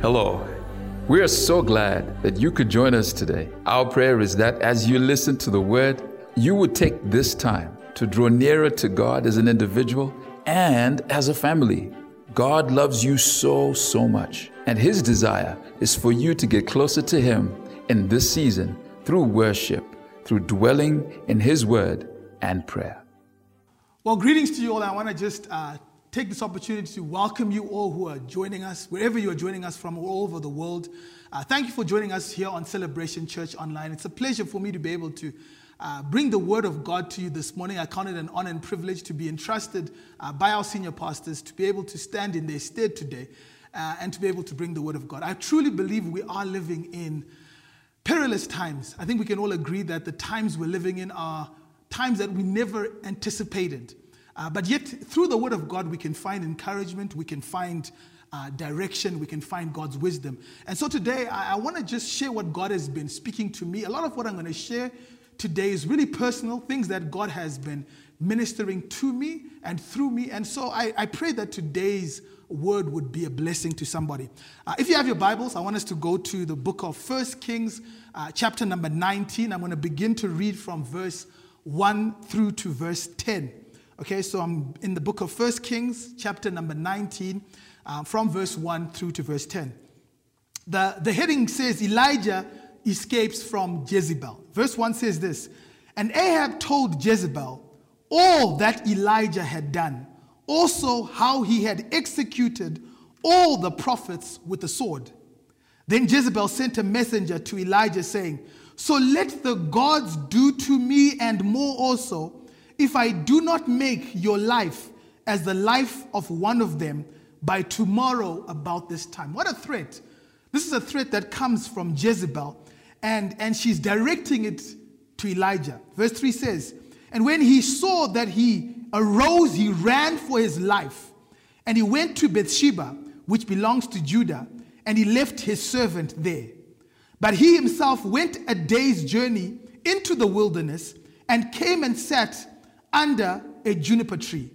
Hello. We are so glad that you could join us today. Our prayer is that as you listen to the word, you would take this time to draw nearer to God as an individual and as a family. God loves you so, so much, and His desire is for you to get closer to Him in this season through worship, through dwelling in His word and prayer. Well, greetings to you all. I want to just uh, take this opportunity to welcome you all who are joining us, wherever you are joining us from all over the world. Uh, thank you for joining us here on Celebration Church Online. It's a pleasure for me to be able to uh, bring the word of God to you this morning. I count it an honor and privilege to be entrusted uh, by our senior pastors to be able to stand in their stead today uh, and to be able to bring the word of God. I truly believe we are living in perilous times. I think we can all agree that the times we're living in are times that we never anticipated. Uh, but yet, through the Word of God, we can find encouragement, we can find uh, direction, we can find God's wisdom. And so today, I, I want to just share what God has been speaking to me. A lot of what I'm going to share today is really personal, things that God has been ministering to me and through me. And so I, I pray that today's word would be a blessing to somebody. Uh, if you have your Bibles, I want us to go to the book of First Kings, uh, chapter number 19. I'm going to begin to read from verse 1 through to verse 10. Okay, so I'm in the book of First Kings, chapter number 19, uh, from verse 1 through to verse 10. The, the heading says Elijah escapes from Jezebel. Verse 1 says this And Ahab told Jezebel all that Elijah had done, also how he had executed all the prophets with the sword. Then Jezebel sent a messenger to Elijah saying, So let the gods do to me and more also if I do not make your life as the life of one of them by tomorrow about this time. What a threat. This is a threat that comes from Jezebel, and, and she's directing it to Elijah. Verse 3 says, And when he saw that he arose, he ran for his life, and he went to Beersheba, which belongs to Judah, and he left his servant there. But he himself went a day's journey into the wilderness and came and sat under a juniper tree.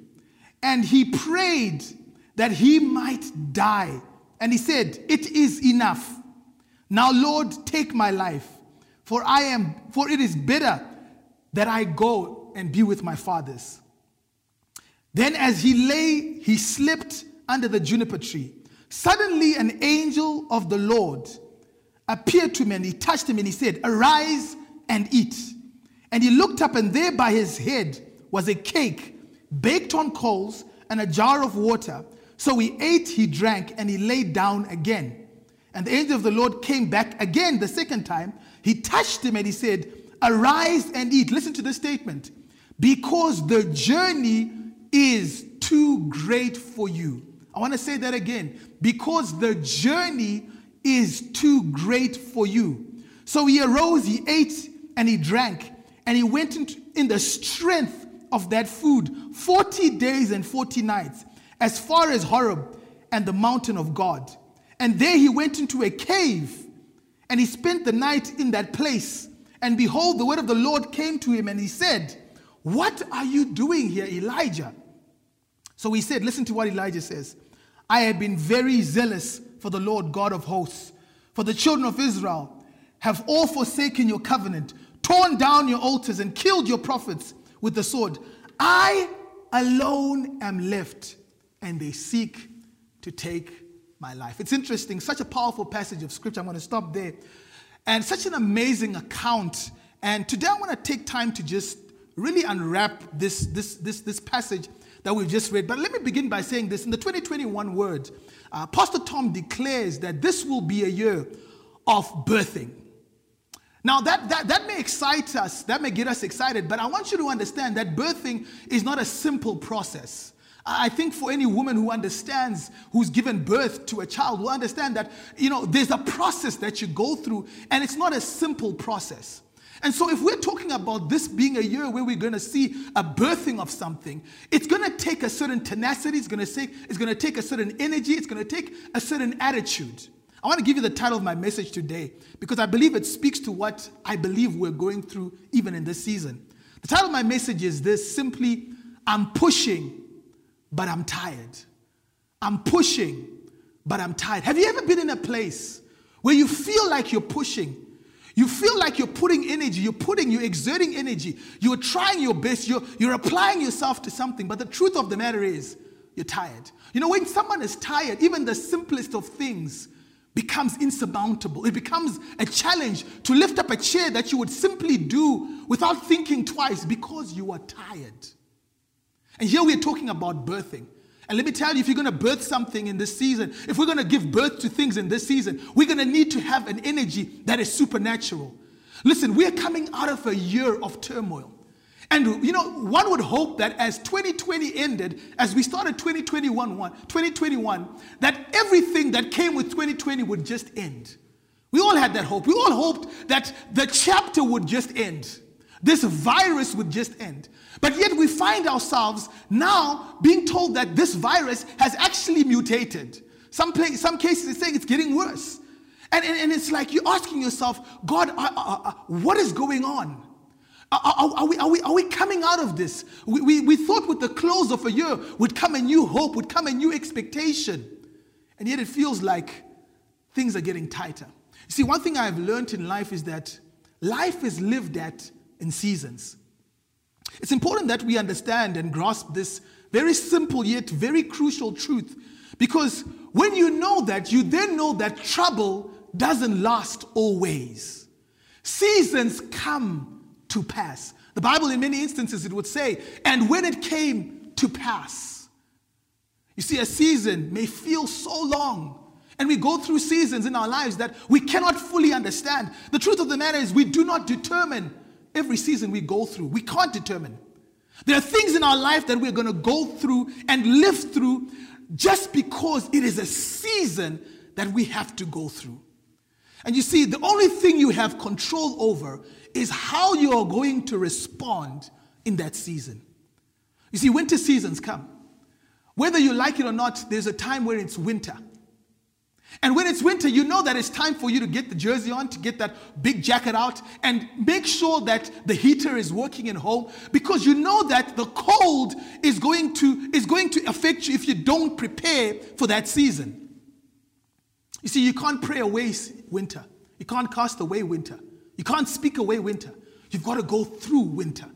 And he prayed that he might die. And he said, It is enough. Now, Lord, take my life, for I am, for it is better that I go and be with my fathers. Then, as he lay, he slept under the juniper tree. Suddenly, an angel of the Lord appeared to him and he touched him and he said, Arise and eat. And he looked up, and there by his head was a cake baked on coals and a jar of water. So he ate, he drank, and he lay down again. And the angel of the Lord came back again the second time. He touched him and he said, Arise and eat. Listen to this statement. Because the journey is too great for you. I want to say that again. Because the journey is too great for you. So he arose, he ate, and he drank, and he went in the strength of that food 40 days and 40 nights as far as Horeb and the mountain of God. And there he went into a cave and he spent the night in that place. And behold, the word of the Lord came to him and he said, What are you doing here, Elijah? So he said, Listen to what Elijah says I have been very zealous for the Lord God of hosts, for the children of Israel have all forsaken your covenant, torn down your altars, and killed your prophets with the sword. I alone am left, and they seek to take my life. It's interesting, such a powerful passage of scripture. I'm going to stop there. And such an amazing account. And today I want to take time to just really unwrap this, this, this, this passage that we've just read. But let me begin by saying this. In the 2021 word, uh, Pastor Tom declares that this will be a year of birthing. Now, that, that, that may excite us, that may get us excited, but I want you to understand that birthing is not a simple process. I think for any woman who understands, who's given birth to a child, will understand that, you know, there's a process that you go through, and it's not a simple process. And so, if we're talking about this being a year where we're going to see a birthing of something, it's going to take a certain tenacity, it's going to take, it's going to take a certain energy, it's going to take a certain attitude. I want to give you the title of my message today because I believe it speaks to what I believe we're going through even in this season. The title of my message is this simply I'm pushing, but I'm tired. I'm pushing, but I'm tired. Have you ever been in a place where you feel like you're pushing? You feel like you're putting energy, you're putting, you're exerting energy, you're trying your best, you're, you're applying yourself to something, but the truth of the matter is, you're tired. You know, when someone is tired, even the simplest of things becomes insurmountable. It becomes a challenge to lift up a chair that you would simply do without thinking twice because you are tired. And here we're talking about birthing. And let me tell you, if you're going to birth something in this season, if we're going to give birth to things in this season, we're going to need to have an energy that is supernatural. Listen, we're coming out of a year of turmoil. And you know, one would hope that as 2020 ended, as we started 2021, 2021, that everything that came with 2020 would just end. We all had that hope. We all hoped that the chapter would just end. This virus would just end. But yet we find ourselves now being told that this virus has actually mutated. Some, some cases it's saying it's getting worse. And, and, and it's like you're asking yourself, God, uh, uh, uh, what is going on? Are, are, we, are, we, are we coming out of this? We, we, we thought with the close of a year would come a new hope, would come a new expectation. And yet it feels like things are getting tighter. You see, one thing I've learned in life is that life is lived at in seasons. It's important that we understand and grasp this very simple yet very crucial truth because when you know that, you then know that trouble doesn't last always. Seasons come to pass. The Bible, in many instances, it would say, and when it came to pass. You see, a season may feel so long, and we go through seasons in our lives that we cannot fully understand. The truth of the matter is, we do not determine every season we go through. We can't determine. There are things in our life that we're going to go through and live through just because it is a season that we have to go through. And you see, the only thing you have control over is how you are going to respond in that season. You see, winter seasons come. Whether you like it or not, there's a time where it's winter. And when it's winter, you know that it's time for you to get the jersey on, to get that big jacket out, and make sure that the heater is working in home because you know that the cold is going to, is going to affect you if you don't prepare for that season. You see, you can't pray away winter, you can't cast away winter, you can't speak away winter. You've got to go through winter.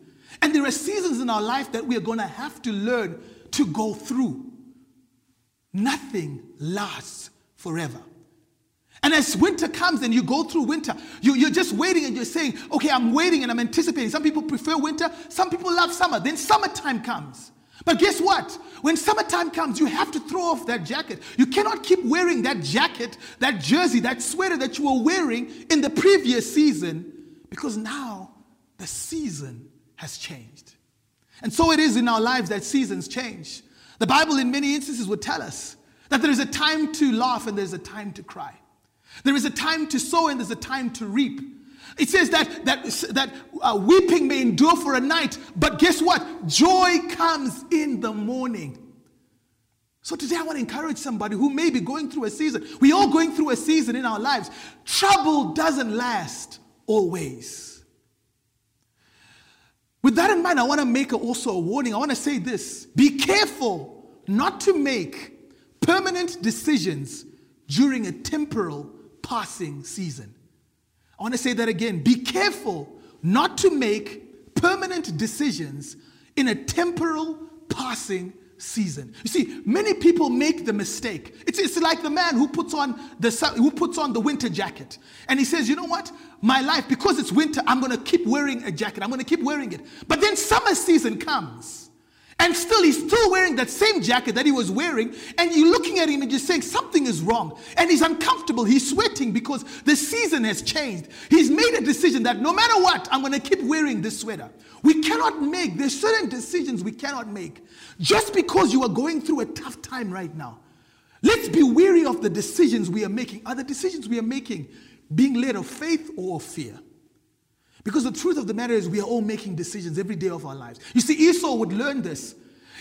And there are seasons in our life that we are going to have to learn to go through. Nothing lasts forever. And as winter comes and you go through winter, you, you're just waiting and you're saying, okay, I'm waiting and I'm anticipating. Some people prefer winter, some people love summer. Then summertime comes. But guess what? When summertime comes, you have to throw off that jacket. You cannot keep wearing that jacket, that jersey, that sweater that you were wearing in the previous season because now the season has changed. And so it is in our lives that seasons change. The Bible, in many instances, would tell us that there is a time to laugh and there's a time to cry. There is a time to sow and there's a time to reap. It says that, that, that uh, weeping may endure for a night, but guess what? Joy comes in the morning. So today I want to encourage somebody who may be going through a season. We're all going through a season in our lives. Trouble doesn't last always. With that in mind, I want to make also a warning. I want to say this be careful not to make permanent decisions during a temporal passing season. I want to say that again. Be careful not to make permanent decisions in a temporal passing season. You see, many people make the mistake. It's, it's like the man who puts on the who puts on the winter jacket, and he says, "You know what? My life, because it's winter, I'm going to keep wearing a jacket. I'm going to keep wearing it." But then summer season comes, and still, he's still wearing that same jacket that he was wearing. And you're looking at him and just saying something is wrong. And he's uncomfortable. He's sweating because the season has changed. He's made a decision that no matter what, I'm going to keep wearing this sweater. We cannot make, there's certain decisions we cannot make just because you are going through a tough time right now. Let's be weary of the decisions we are making. Are the decisions we are making being led of faith or of fear? Because the truth of the matter is, we are all making decisions every day of our lives. You see, Esau would learn this.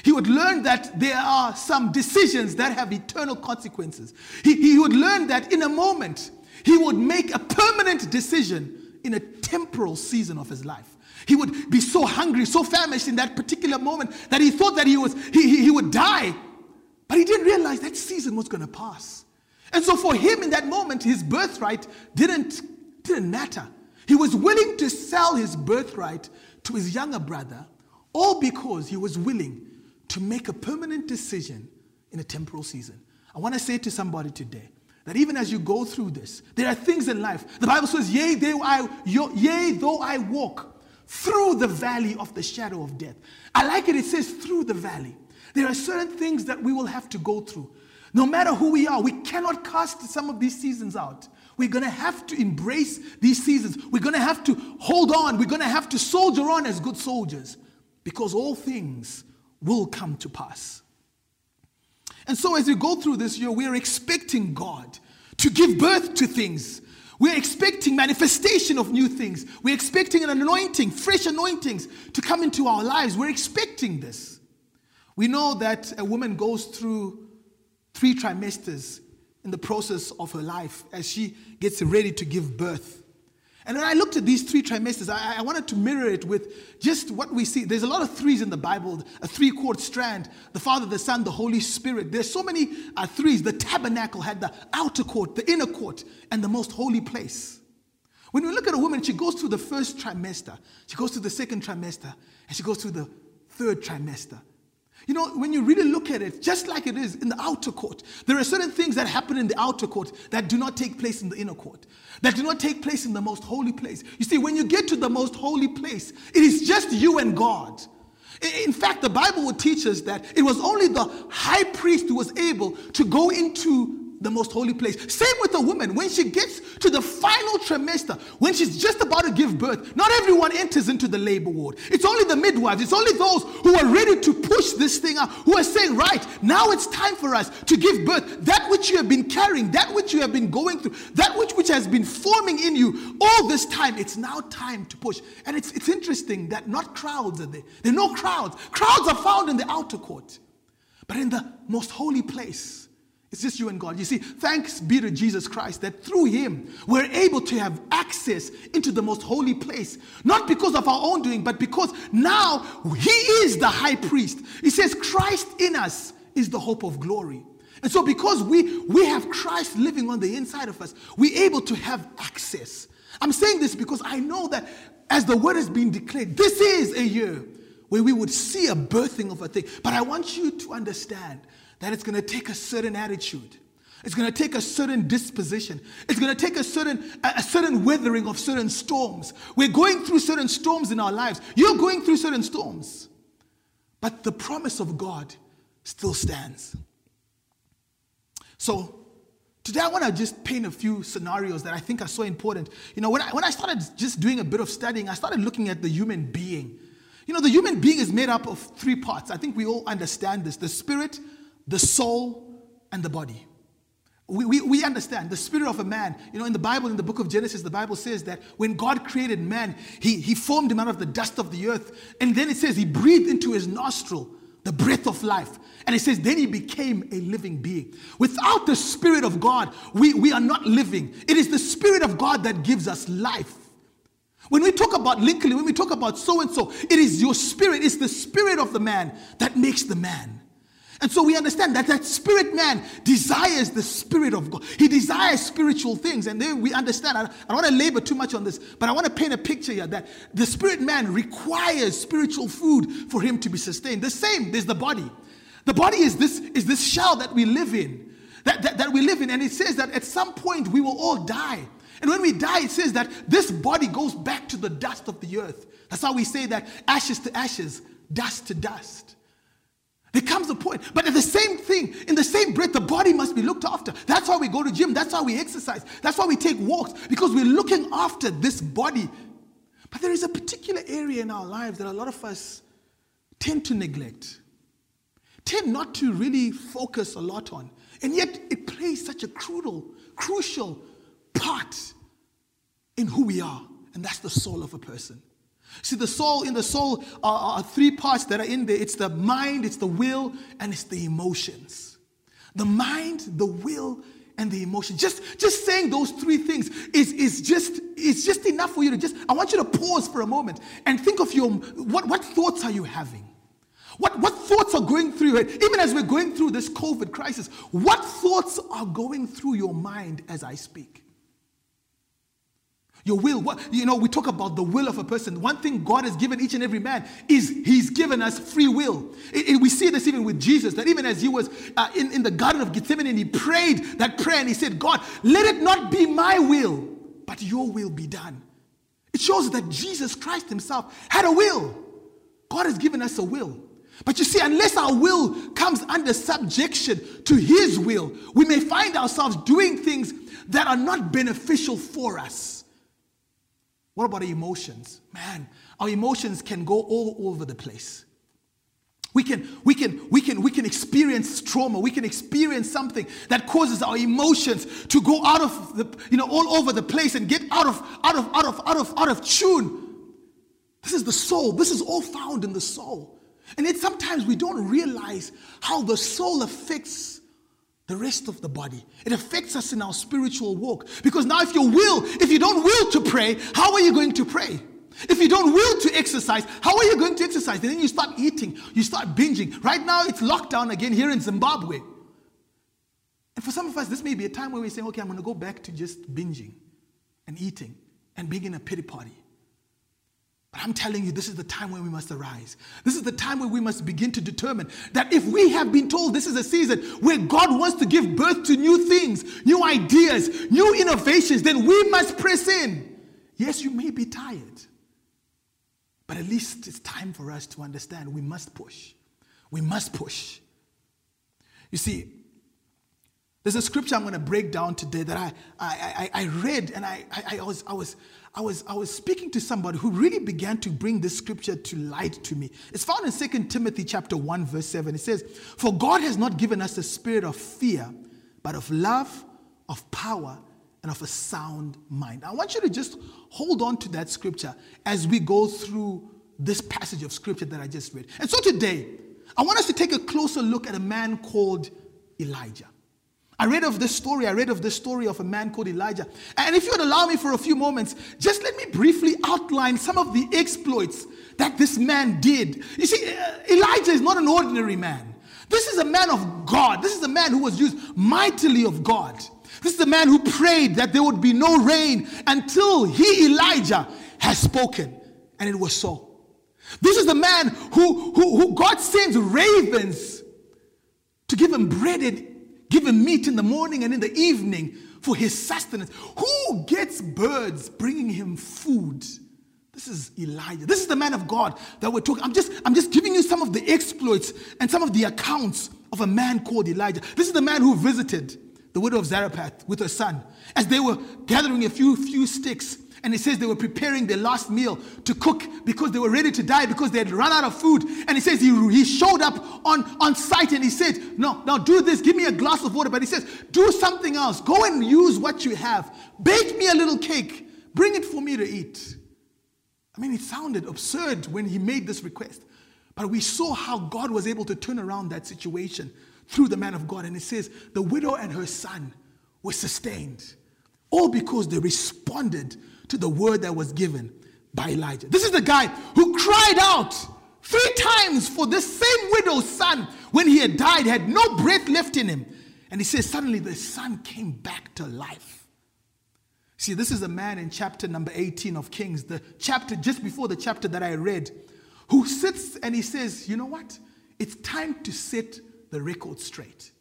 He would learn that there are some decisions that have eternal consequences. He, he would learn that in a moment, he would make a permanent decision in a temporal season of his life. He would be so hungry, so famished in that particular moment that he thought that he, was, he, he, he would die. But he didn't realize that season was going to pass. And so for him in that moment, his birthright didn't, didn't matter. He was willing to sell his birthright to his younger brother, all because he was willing to make a permanent decision in a temporal season. I want to say to somebody today that even as you go through this, there are things in life. The Bible says, Yea, I, yea, though I walk through the valley of the shadow of death. I like it, it says through the valley. There are certain things that we will have to go through. No matter who we are, we cannot cast some of these seasons out. We're going to have to embrace these seasons. We're going to have to hold on. We're going to have to soldier on as good soldiers because all things will come to pass. And so, as we go through this year, we are expecting God to give birth to things. We're expecting manifestation of new things. We're expecting an anointing, fresh anointings to come into our lives. We're expecting this. We know that a woman goes through three trimesters in the process of her life as she gets ready to give birth. And when I looked at these three trimesters, I, I, wanted to mirror it with just what we see. There's a lot of threes in the Bible, a three chord strand the Father, the Son, the Holy Spirit. There's so many uh, threes. The tabernacle had the outer court, the inner court, and the most holy place. When we look at a woman, she goes through the first trimester, she goes through the second trimester, and she goes through the third trimester. You know, when you really look at it, just like it is in the outer court, there are certain things that happen in the outer court that do not take place in the inner court, that do not take place in the most holy place. You see, when you get to the most holy place, it is just you and God. In fact, the Bible would teach us that it was only the high priest who was able to go into the most holy place. Same with a woman. When she gets to the final trimester, when she's just about to give birth, not everyone enters into the labor ward. It's only the midwives, it's only those who are ready to push this thing out, who are saying, right, now it's time for us to give birth. That which you have been carrying, that which you have been going through, that which, which has been forming in you all this time, it's now time to push. And it's, it's interesting that not crowds are there. There are no crowds. Crowds are found in the outer court. But in the most holy place, it's just you and God. You see, thanks be to Jesus Christ that through Him we're able to have access into the most holy place. Not because of our own doing, but because now He is the high priest. He says, Christ in us is the hope of glory. And so, because we, we have Christ living on the inside of us, we're able to have access. I'm saying this because I know that as the word has been declared, this is a year where we would see a birthing of a thing. But I want you to understand that it's going to take a certain attitude. It's going to take a certain disposition. It's going to take a certain a certain weathering of certain storms. We're going through certain storms in our lives. You're going through certain storms. But the promise of God still stands. So today I want to just paint a few scenarios that I think are so important. You know, when I, when I started just doing a bit of studying, I started looking at the human being. You know, the human being is made up of three parts. I think we all understand this the spirit, the soul, and the body. We, we, we understand the spirit of a man. You know, in the Bible, in the book of Genesis, the Bible says that when God created man, he, he formed him out of the dust of the earth. And then it says he breathed into his nostril the breath of life. And it says, then he became a living being. Without the Spirit of God, we, we are not living. It is the Spirit of God that gives us life. When we talk about Lincoln, when we talk about so and so, it is your spirit, it's the spirit of the man that makes the man. And so we understand that that spirit man desires the spirit of God. He desires spiritual things. And then we understand, I, don't want to labor too much on this, but I want to paint a picture here that the spirit man requires spiritual food for him to be sustained. The same, there's the body. The body is this, is this shell that we live in, that, that, that we live in. And it says that at some point we will all die. And when we die, it says that this body goes back to the dust of the earth. That's how we say that ashes to ashes, dust to dust. There comes a point. But at the same thing, in the same breath, the body must be looked after. That's why we go to gym. That's why we exercise. That's why we take walks, because we're looking after this body. But there is a particular area in our lives that a lot of us tend to neglect, tend not to really focus a lot on. And yet it plays such a crucial, crucial part in who we are. And that's the soul of a person. See, the soul, in the soul are, are, three parts that are in there it's the mind, it's the will, and it's the emotions. The mind, the will, and the emotion. Just, just saying those three things is, is just it's just enough for you to just I want you to pause for a moment and think of your what, what thoughts are you having? What, what thoughts are going through your head? Even as we're going through this COVID crisis, what thoughts are going through your mind as I speak? Your will, what, you know, we talk about the will of a person. One thing God has given each and every man is He's given us free will. It, it, we see this even with Jesus, that even as He was uh, in, in the Garden of Gethsemane and He prayed that prayer and He said, God, let it not be my will, but your will be done. It shows that Jesus Christ Himself had a will. God has given us a will. But you see, unless our will comes under subjection to His will, we may find ourselves doing things that are not beneficial for us. What about our emotions? Man, our emotions can go all over the place. We can, we can, we can, we can experience trauma. We can experience something that causes our emotions to go out of the, you know, all over the place and get out of, out of, out of, out of, out of tune. This is the soul. This is all found in the soul. And yet sometimes we don't realize how the soul affects the rest of the body. It affects us in our spiritual walk. Because now, if you will, if you don't will to pray, how are you going to pray? If you don't will to exercise, how are you going to exercise? And then you start eating, you start binging. Right now, it's lockdown again here in Zimbabwe. And for some of us, this may be a time where we say, okay, I'm going to go back to just binging and eating and being in a pity party. But I'm telling you, this is the time when we must arise. This is the time where we must begin to determine that if we have been told this is a season where God wants to give birth to new things, new ideas, new innovations, then we must press in. Yes, you may be tired, but at least it's time for us to understand we must push. We must push. You see, there's a scripture I'm going to break down today that I, I, I, I read and I, I, I, was, I, was, I, was, I was speaking to somebody who really began to bring this scripture to light to me. It's found in 2 Timothy chapter 1, verse 7. It says, For God has not given us a spirit of fear, but of love, of power, and of a sound mind. I want you to just hold on to that scripture as we go through this passage of scripture that I just read. And so today, I want us to take a closer look at a man called Elijah. I read of this story. I read of the story of a man called Elijah. And if you would allow me for a few moments, just let me briefly outline some of the exploits that this man did. You see, uh, Elijah is not an ordinary man. This is a man of God. This is a man who was used mightily of God. This is a man who prayed that there would be no rain until he, Elijah, has spoken. And it was so. This is the man who, who, who God sends ravens to give him bread and Give him meat in the morning and in the evening for his sustenance. Who gets birds bringing him food? This is Elijah. This is the man of God that we're talking. I'm just, I'm just giving you some of the exploits and some of the accounts of a man called Elijah. This is the man who visited the widow of Zarephath with her son as they were gathering a few few sticks and it says they were preparing their last meal to cook because they were ready to die because they had run out of food. And he says he, he showed up on, on site and he said, No, now do this, give me a glass of water. But he says, Do something else. Go and use what you have. Bake me a little cake. Bring it for me to eat. I mean, it sounded absurd when he made this request. But we saw how God was able to turn around that situation through the man of God. And it says, The widow and her son were sustained. All because they responded to the word that was given by Elijah. This is the guy who cried out three times for this same widow's son when he had died, had no breath left in him. And he says, suddenly the son came back to life. See, this is a man in chapter number 18 of Kings, the chapter just before the chapter that I read, who sits and he says, You know what? It's time to set the record straight.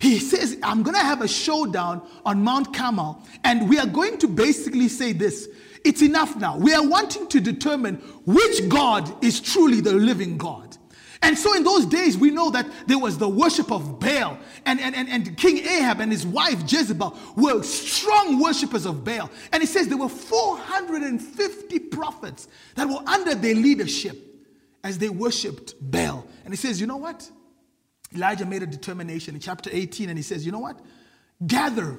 He says, I'm going to have a showdown on Mount Carmel, and we are going to basically say this it's enough now. We are wanting to determine which God is truly the living God. And so in those days, we know that there was the worship of Baal, and, and, and, and King Ahab and his wife Jezebel were strong worshippers of Baal. And he says there were 450 prophets that were under their leadership as they worshipped Baal. And he says, You know what? Elijah made a determination in chapter 18 and he says, You know what? Gather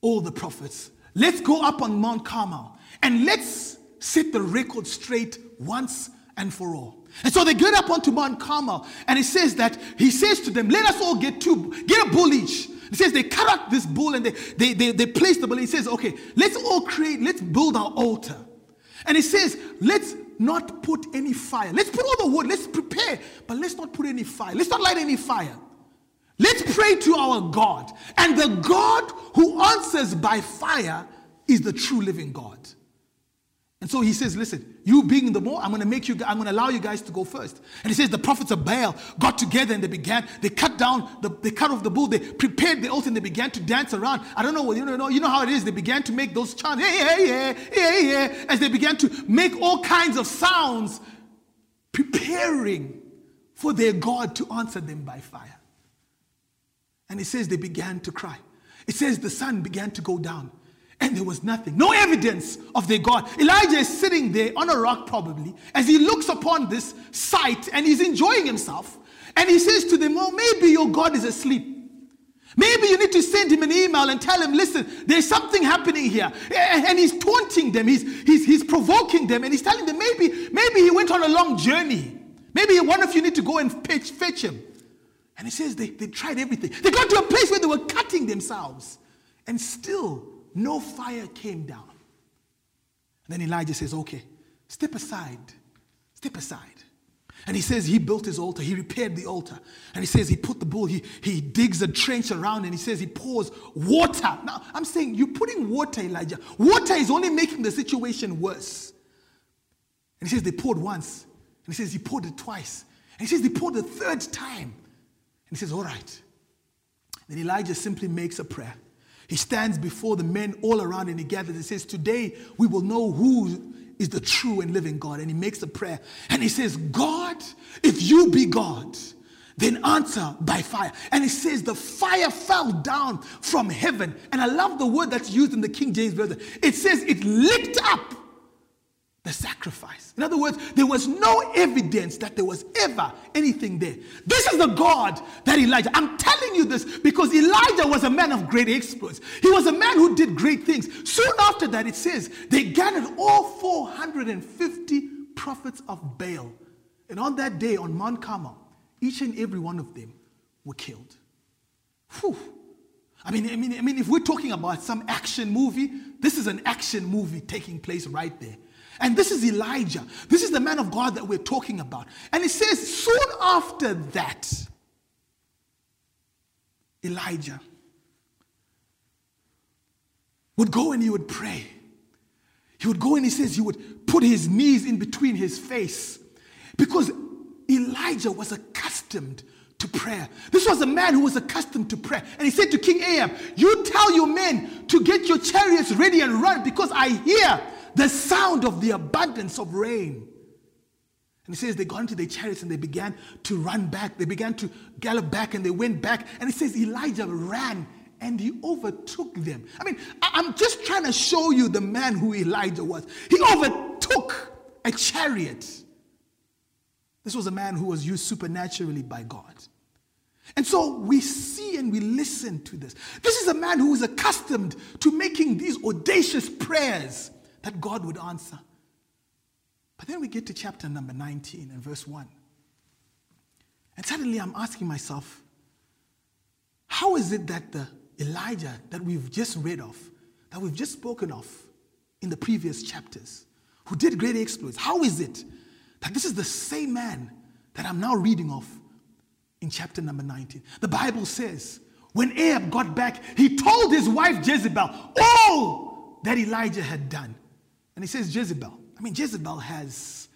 all the prophets. Let's go up on Mount Carmel and let's set the record straight once and for all. And so they get up onto Mount Carmel and he says that he says to them, Let us all get two, get a bull each. He says they cut out this bull and they, they, they, they place the bull. He says, Okay, let's all create, let's build our altar. And he says, Let's not put any fire. Let's put all the wood, let's prepare, but let's not put any fire. Let's not light any fire. Let's pray to our God. And the God who answers by fire is the true living God. And so he says, Listen, you being the more, I'm going to make you, I'm going to allow you guys to go first. And he says, The prophets of Baal got together and they began, they cut down, the, they cut off the bull, they prepared the altar and they began to dance around. I don't know, you know, you know how it is. They began to make those chants, yeah, yeah, yeah, yeah, yeah, as they began to make all kinds of sounds, preparing for their God to answer them by fire. And it says they began to cry. It says the sun began to go down. And there was nothing, no evidence of their God. Elijah is sitting there on a rock, probably, as he looks upon this sight and he's enjoying himself. And he says to them, Oh, maybe your God is asleep. Maybe you need to send him an email and tell him, listen, there's something happening here. And he's taunting them, he's, he's, he's provoking them, and he's telling them maybe, maybe he went on a long journey. Maybe one of you need to go and fetch, fetch him. And he says they, they tried everything. They got to a place where they were cutting themselves. And still, no fire came down. And then Elijah says, Okay, step aside, step aside. And he says he built his altar, he repaired the altar. And he says he put the bull, he, he digs a trench around and he says he pours water. Now, I'm saying you're putting water, Elijah. Water is only making the situation worse. And he says they poured once. And he says he poured it twice. And he says they poured the third time. And he says, All right. Then Elijah simply makes a prayer. He stands before the men all around and he gathers and says, Today we will know who is the true and living God. And he makes a prayer and he says, God, if you be God, then answer by fire. And he says, The fire fell down from heaven. And I love the word that's used in the King James Version. It says, It licked up the sacrifice. In other words, there was no evidence that there was ever anything there. This is the God that Elijah. I'm telling you this because Elijah was a man of great exploits. He was a man who did great things. Soon after that, it says they gathered all 450 prophets of Baal. And on that day, on Mount Carmel, each and every one of them were killed. Whew. I mean, I mean, I mean, if we're talking about some action movie, this is an action movie taking place right there. And this is Elijah. This is the man of God that we're talking about. And it says, soon after that, Elijah would go and he would pray. He would go and he says he would put his knees in between his face because Elijah was accustomed to prayer. This was a man who was accustomed to prayer. And he said to King Ahab, You tell your men to get your chariots ready and run because I hear the sound of the abundance of rain. And he says they got into their chariots and they began to run back. They began to gallop back and they went back. And it says Elijah ran and he overtook them. I mean, I'm just trying to show you the man who Elijah was. He overtook a chariot. This was a man who was used supernaturally by God. And so we see and we listen to this. This is a man who is accustomed to making these audacious prayers that God would answer. But then we get to chapter number 19 and verse 1. And suddenly I'm asking myself, how is it that the Elijah that we've just read of, that we've just spoken of in the previous chapters, who did great exploits, how is it that this is the same man that I'm now reading of in chapter number 19? The Bible says, when Ahab got back, he told his wife Jezebel all that Elijah had done. And he says Jezebel. I mean, Jezebel has,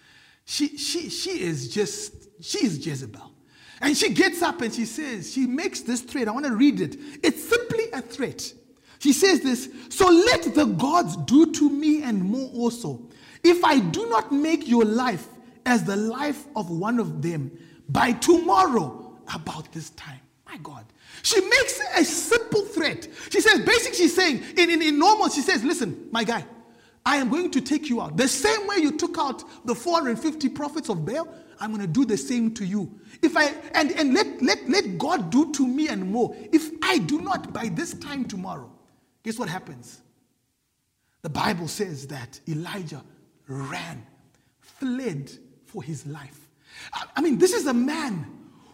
she, she, she is just, she is Jezebel. And she gets up and she says, she makes this threat. I want to read it. It's simply a threat. She says this So let the gods do to me and more also, if I do not make your life as the life of one of them by tomorrow about this time. My God. She makes a simple threat. She says, basically, she's saying, in, in, in normal, she says, listen, my guy, I am going to take you out. The same way you took out the 450 prophets of Baal, I'm going to do the same to you. If I and, and let, let, let God do to me and more. If I do not by this time tomorrow, guess what happens? The Bible says that Elijah ran, fled for his life. I mean, this is a man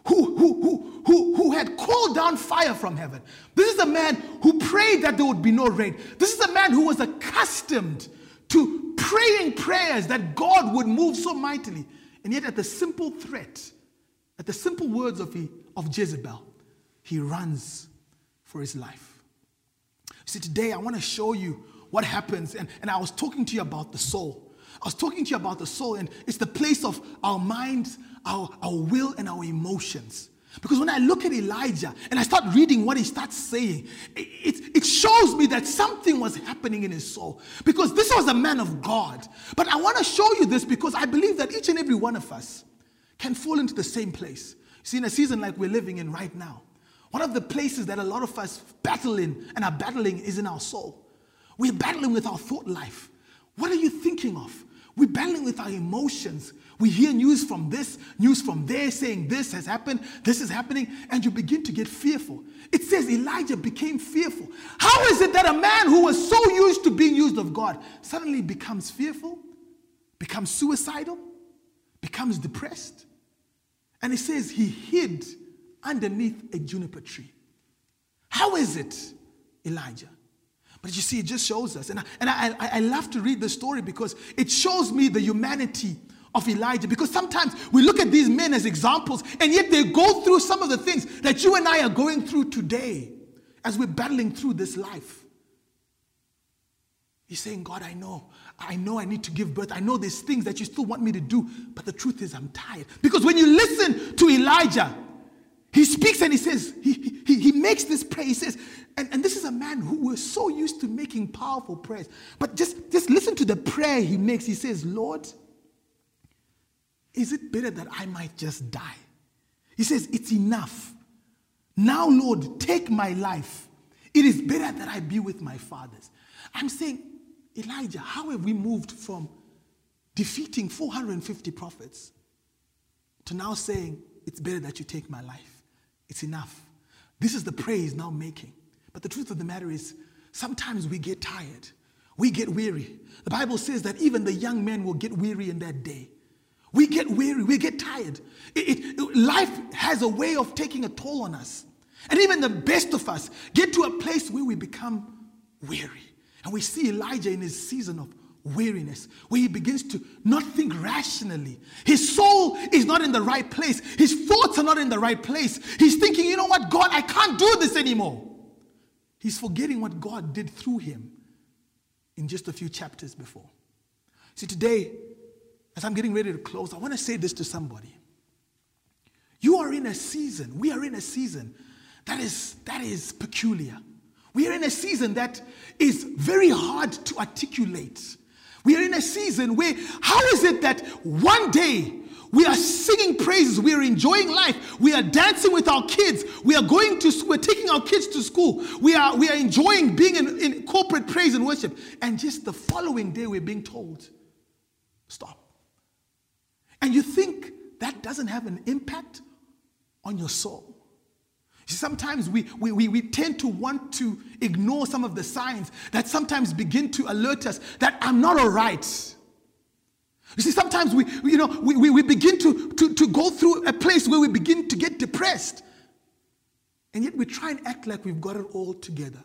who, who, who, who, who had called down fire from heaven. This is a man who prayed that there would be no rain. This is a man who was accustomed to praying prayers that God would move so mightily. And yet, at the simple threat, at the simple words of, he, of Jezebel, he runs for his life. See, today I want to show you what happens. And, and I was talking to you about the soul. I was talking to you about the soul, and it's the place of our minds, our, our will, and our emotions. Because when I look at Elijah and I start reading what he starts saying, it, it, shows me that something was happening in his soul. Because this was a man of God. But I want to show you this because I believe that each and every one of us can fall into the same place. See, in a season like we're living in right now, one of the places that a lot of us battle in and are battling is in our soul. We're battling with our thought life. What are you thinking of? We're battling with our emotions. We hear news from this, news from there, saying this has happened, this is happening, and you begin to get fearful. It says Elijah became fearful. How is it that a man who was so used to being used of God suddenly becomes fearful, becomes suicidal, becomes depressed? And it says he hid underneath a juniper tree. How is it, Elijah? But you see, it just shows us. And I, and I, I, I love to read the story because it shows me the humanity of Elijah. Because sometimes we look at these men as examples, and yet they go through some of the things that you and I are going through today as we're battling through this life. He's saying, God, I know. I know I need to give birth. I know there's things that you still want me to do, but the truth is, I'm tired. Because when you listen to Elijah, he speaks and he says, he, he, he makes this prayer. He says, and, and this is a man who was so used to making powerful prayers. But just, just listen to the prayer he makes. He says, Lord, is it better that I might just die? He says, It's enough. Now, Lord, take my life. It is better that I be with my fathers. I'm saying, Elijah, how have we moved from defeating 450 prophets to now saying, It's better that you take my life? It's enough. This is the praise now making. But the truth of the matter is, sometimes we get tired. We get weary. The Bible says that even the young men will get weary in that day. We get weary, we get tired. It, it, life has a way of taking a toll on us. And even the best of us get to a place where we become weary. And we see Elijah in his season of weariness, where he begins to not think rationally. His soul is not in the right place. His thoughts are not in the right place. He's thinking, you know what, God, I can't do this anymore. He's forgetting what God did through him in just a few chapters before. See, today, as I'm getting ready to close, I want to say this to somebody. You are in a season, we are in a season that is, that is peculiar. We are in a season that is very hard to articulate. We are in a season where, how is it that one day we are singing praises, we are enjoying life, we are dancing with our kids, we are going to, school, we're taking our kids to school, we are, we are enjoying being in, in corporate praise and worship, and just the following day we're being told, stop. And you think that doesn't have an impact on your soul. Sometimes we, we, we, we, tend to want to ignore some of the signs that sometimes begin to alert us that I'm not all right. You see, sometimes we, you know, we, we begin to, to, to go through a place where we begin to get depressed. And yet we try and act like we've got it all together.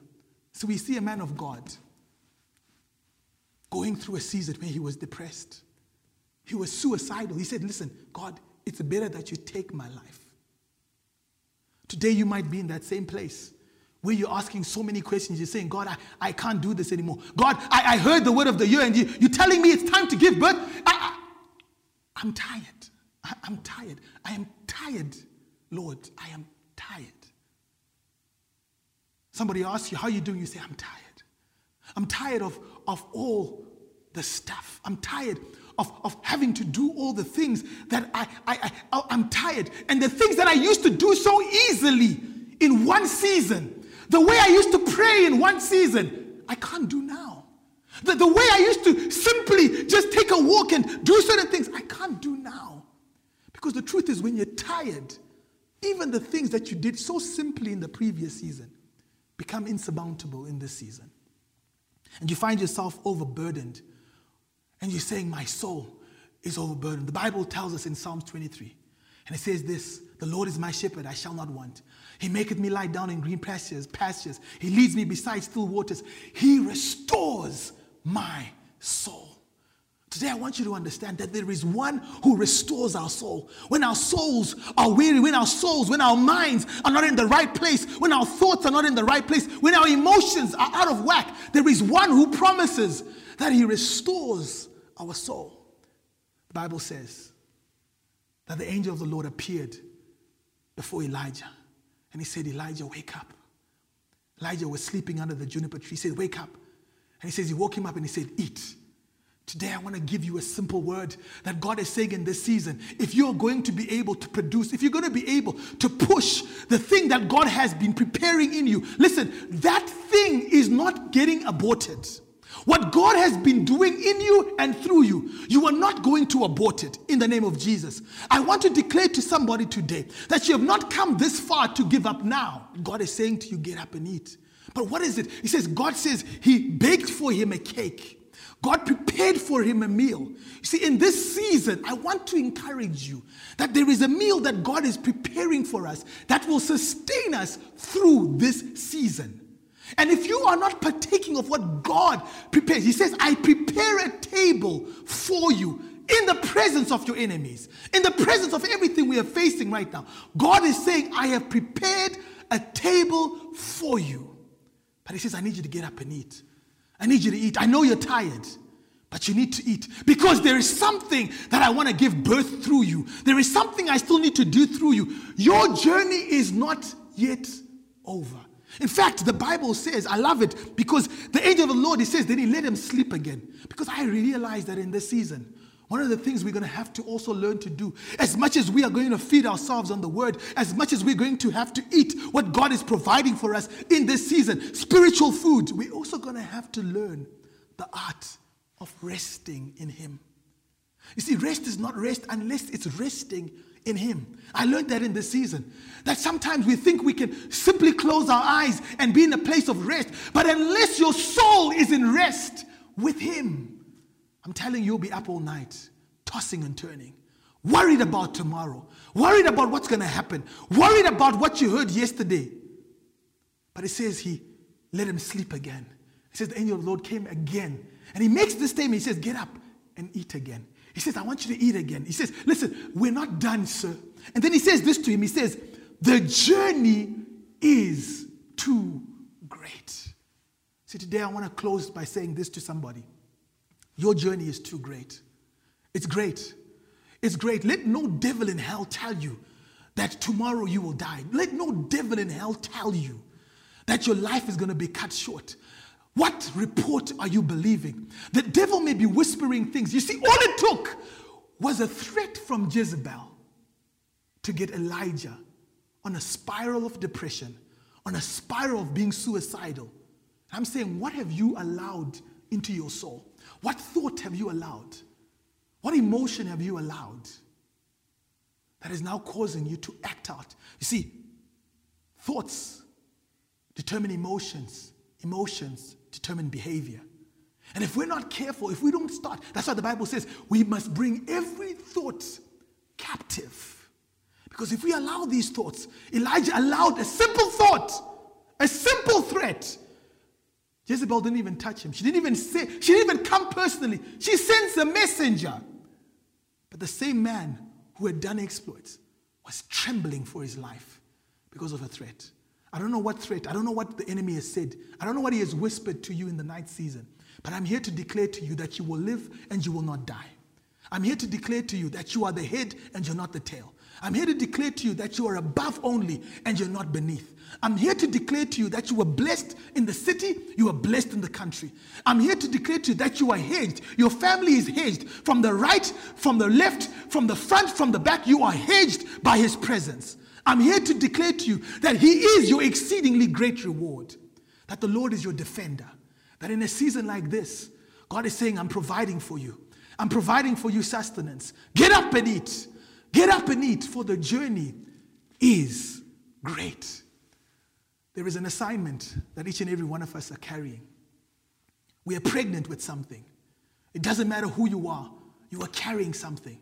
So we see a man of God going through a season where he was depressed. He was suicidal. He said, Listen, God, it's better that you take my life. Today, you might be in that same place where you're asking so many questions. You're saying, God, I, I can't do this anymore. God, I, I heard the word of the year and you, you're telling me it's time to give birth. I, I, am tired. I, I'm tired. I am tired, Lord. I am tired. Somebody asks you, How are you doing? You say, I'm tired. I'm tired of, of all the stuff. I'm tired of, of having to do all the things that I, I, I, oh, I'm tired. And the things that I used to do so easily in one season, the way I used to pray in one season, I can't do now. The, the way I used to simply just take a walk and do certain things, I can't do now. Because the truth is, when you're tired, even the things that you did so simply in the previous season become insurmountable in this season. And you find yourself overburdened and you're saying, My soul is overburdened. The Bible tells us in Psalms 23, and it says this The Lord is my shepherd, I shall not want. He maketh me lie down in green pastures, pastures. He leads me beside still waters. He restores my soul. Today, I want you to understand that there is one who restores our soul. When our souls are weary, when our souls, when our minds are not in the right place, when our thoughts are not in the right place, when our emotions are out of whack, there is one who promises that he restores our soul. The Bible says that the angel of the Lord appeared before Elijah and he said, Elijah, wake up. Elijah was sleeping under the juniper tree. He said, Wake up. And he says, He woke him up and he said, Eat. Today, I want to give you a simple word that God is saying in this season. If you're going to be able to produce, if you're going to be able to push the thing that God has been preparing in you, listen, that thing is not getting aborted. What God has been doing in you and through you, you are not going to abort it in the name of Jesus. I want to declare to somebody today that you have not come this far to give up now. God is saying to you, get up and eat. But what is it? He says, God says he baked for him a cake. God prepared for him a meal. You see, in this season, I want to encourage you that there is a meal that God is preparing for us that will sustain us through this season. And if you are not partaking of what God prepares, He says, I prepare a table for you in the presence of your enemies, in the presence of everything we are facing right now. God is saying, I have prepared a table for you. But He says, I need you to get up and eat. I need you to eat. I know you're tired, but you need to eat because there is something that I want to give birth through you. There is something I still need to do through you. Your journey is not yet over. In fact, the Bible says, I love it because the angel of the Lord, he says, then he let him sleep again. Because I realize that in this season, one of the things we're going to have to also learn to do, as much as we are going to feed ourselves on the word, as much as we're going to have to eat what God is providing for us in this season, spiritual food, we're also going to have to learn the art of resting in Him. You see, rest is not rest unless it's resting in Him. I learned that in this season. That sometimes we think we can simply close our eyes and be in a place of rest, but unless your soul is in rest with Him, I'm telling you, you'll be up all night, tossing and turning, worried about tomorrow, worried about what's going to happen, worried about what you heard yesterday. But it says he let him sleep again. It says the angel of the Lord came again. And he makes this statement. He says, Get up and eat again. He says, I want you to eat again. He says, Listen, we're not done, sir. And then he says this to him. He says, The journey is too great. See, today I want to close by saying this to somebody. Your journey is too great. It's great. It's great. Let no devil in hell tell you that tomorrow you will die. Let no devil in hell tell you that your life is going to be cut short. What report are you believing? The devil may be whispering things. You see, all it took was a threat from Jezebel to get Elijah on a spiral of depression, on a spiral of being suicidal. I'm saying, what have you allowed into your soul? What thought have you allowed? What emotion have you allowed that is now causing you to act out? You see, thoughts determine emotions, emotions determine behavior. And if we're not careful, if we don't start, that's why the Bible says we must bring every thought captive. Because if we allow these thoughts, Elijah allowed a simple thought, a simple threat Jezebel didn't even touch him. She didn't even say, she didn't even come personally. She sends a messenger. But the same man who had done exploits was trembling for his life because of a threat. I don't know what threat, I don't know what the enemy has said, I don't know what he has whispered to you in the night season, but I'm here to declare to you that you will live and you will not die. I'm here to declare to you that you are the head and you're not the tail. I'm here to declare to you that you are above only and you're not beneath. I'm here to declare to you that you are blessed in the city, you are blessed in the country. I'm here to declare to you that you are hedged. Your family is hedged from the right, from the left, from the front, from the back. You are hedged by his presence. I'm here to declare to you that he is your exceedingly great reward, that the Lord is your defender, that in a season like this, God is saying, I'm providing for you. I'm providing for you sustenance. Get up and eat. Get up and eat, for the journey is great. There is an assignment that each and every one of us are carrying. We are pregnant with something. It doesn't matter who you are, you are carrying something.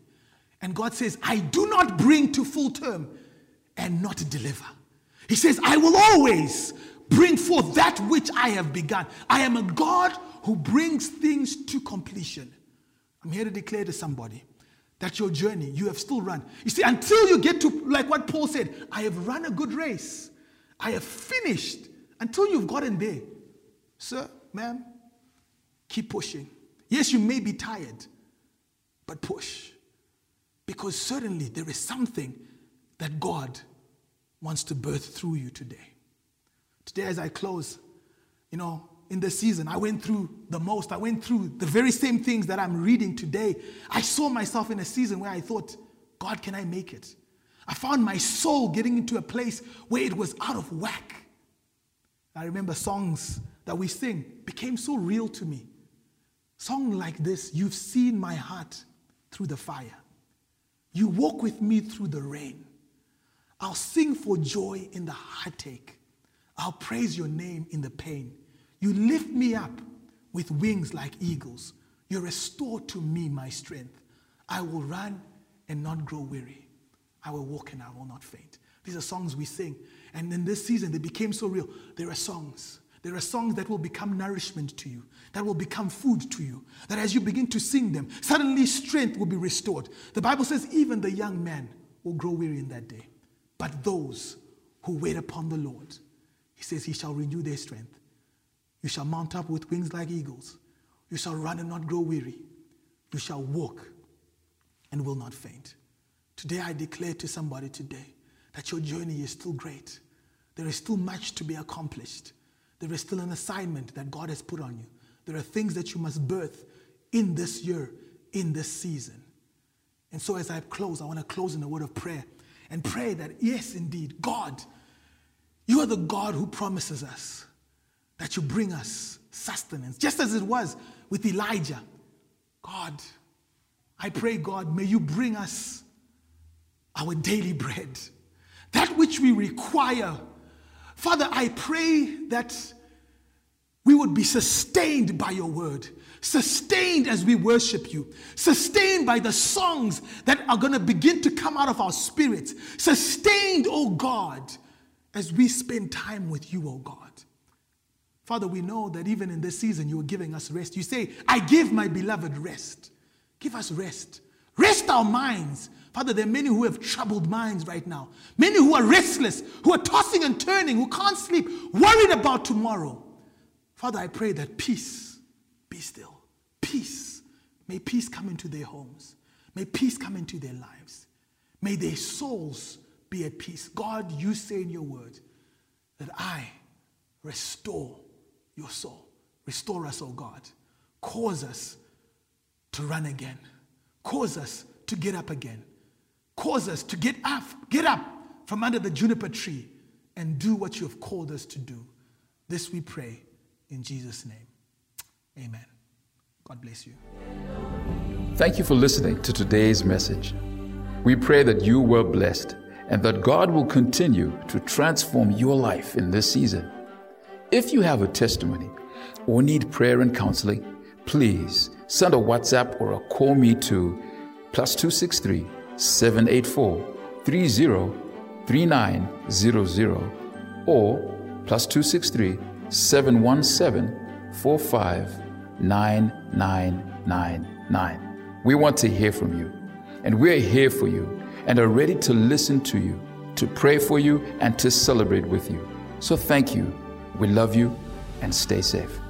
And God says, I do not bring to full term and not deliver. He says, I will always bring forth that which I have begun. I am a God who brings things to completion. I'm here to declare to somebody that your journey, you have still run. You see, until you get to, like what Paul said, I have run a good race, I have finished, until you've gotten there. Sir, ma'am, keep pushing. Yes, you may be tired, but push. Because certainly there is something that God wants to birth through you today. Today, as I close, you know, in the season, I went through the most. I went through the very same things that I'm reading today. I saw myself in a season where I thought, God, can I make it? I found my soul getting into a place where it was out of whack. I remember songs that we sing became so real to me. Song like this, you've seen my heart through the fire. You walk with me through the rain. I'll sing for joy in the heartache. I'll praise your name in the pain. You lift me up with wings like eagles. You restore to me my strength. I will run and not grow weary. I will walk and I will not faint. These are songs we sing. And in this season, they became so real. There are songs. There are songs that will become nourishment to you, that will become food to you. That as you begin to sing them, suddenly strength will be restored. The Bible says, even the young man will grow weary in that day. But those who wait upon the Lord, he says, he shall renew their strength. You shall mount up with wings like eagles. You shall run and not grow weary. You shall walk and will not faint. Today, I declare to somebody today that your journey is still great. There is still much to be accomplished. There is still an assignment that God has put on you. There are things that you must birth in this year, in this season. And so, as I close, I want to close in a word of prayer and pray that, yes, indeed, God, you are the God who promises us that you bring us sustenance, just as it was with Elijah. God, I pray, God, may you bring us our daily bread, that which we require. Father, I pray that we would be sustained by your word, sustained as we worship you, sustained by the songs that are going to begin to come out of our spirits, sustained, oh God, as we spend time with you, oh God. Father, we know that even in this season, you are giving us rest. You say, I give my beloved rest. Give us rest. Rest our minds. Father, there are many who have troubled minds right now. Many who are restless, who are tossing and turning, who can't sleep, worried about tomorrow. Father, I pray that peace be still. Peace. May peace come into their homes. May peace come into their lives. May their souls be at peace. God, you say in your word that I restore your soul. Restore us, O oh God. Cause us to run again. Cause us to get up again. Cause us to get up, get up from under the juniper tree and do what you have called us to do. This we pray in Jesus' name. Amen. God bless you. Thank you for listening to today's message. We pray that you were blessed and that God will continue to transform your life in this season. If you have a testimony or need prayer and counseling, please send a WhatsApp or a call me to plus 263 784 303900 or plus 263 717 459999. We want to hear from you, and we're here for you and are ready to listen to you, to pray for you, and to celebrate with you. So thank you we love you and stay safe.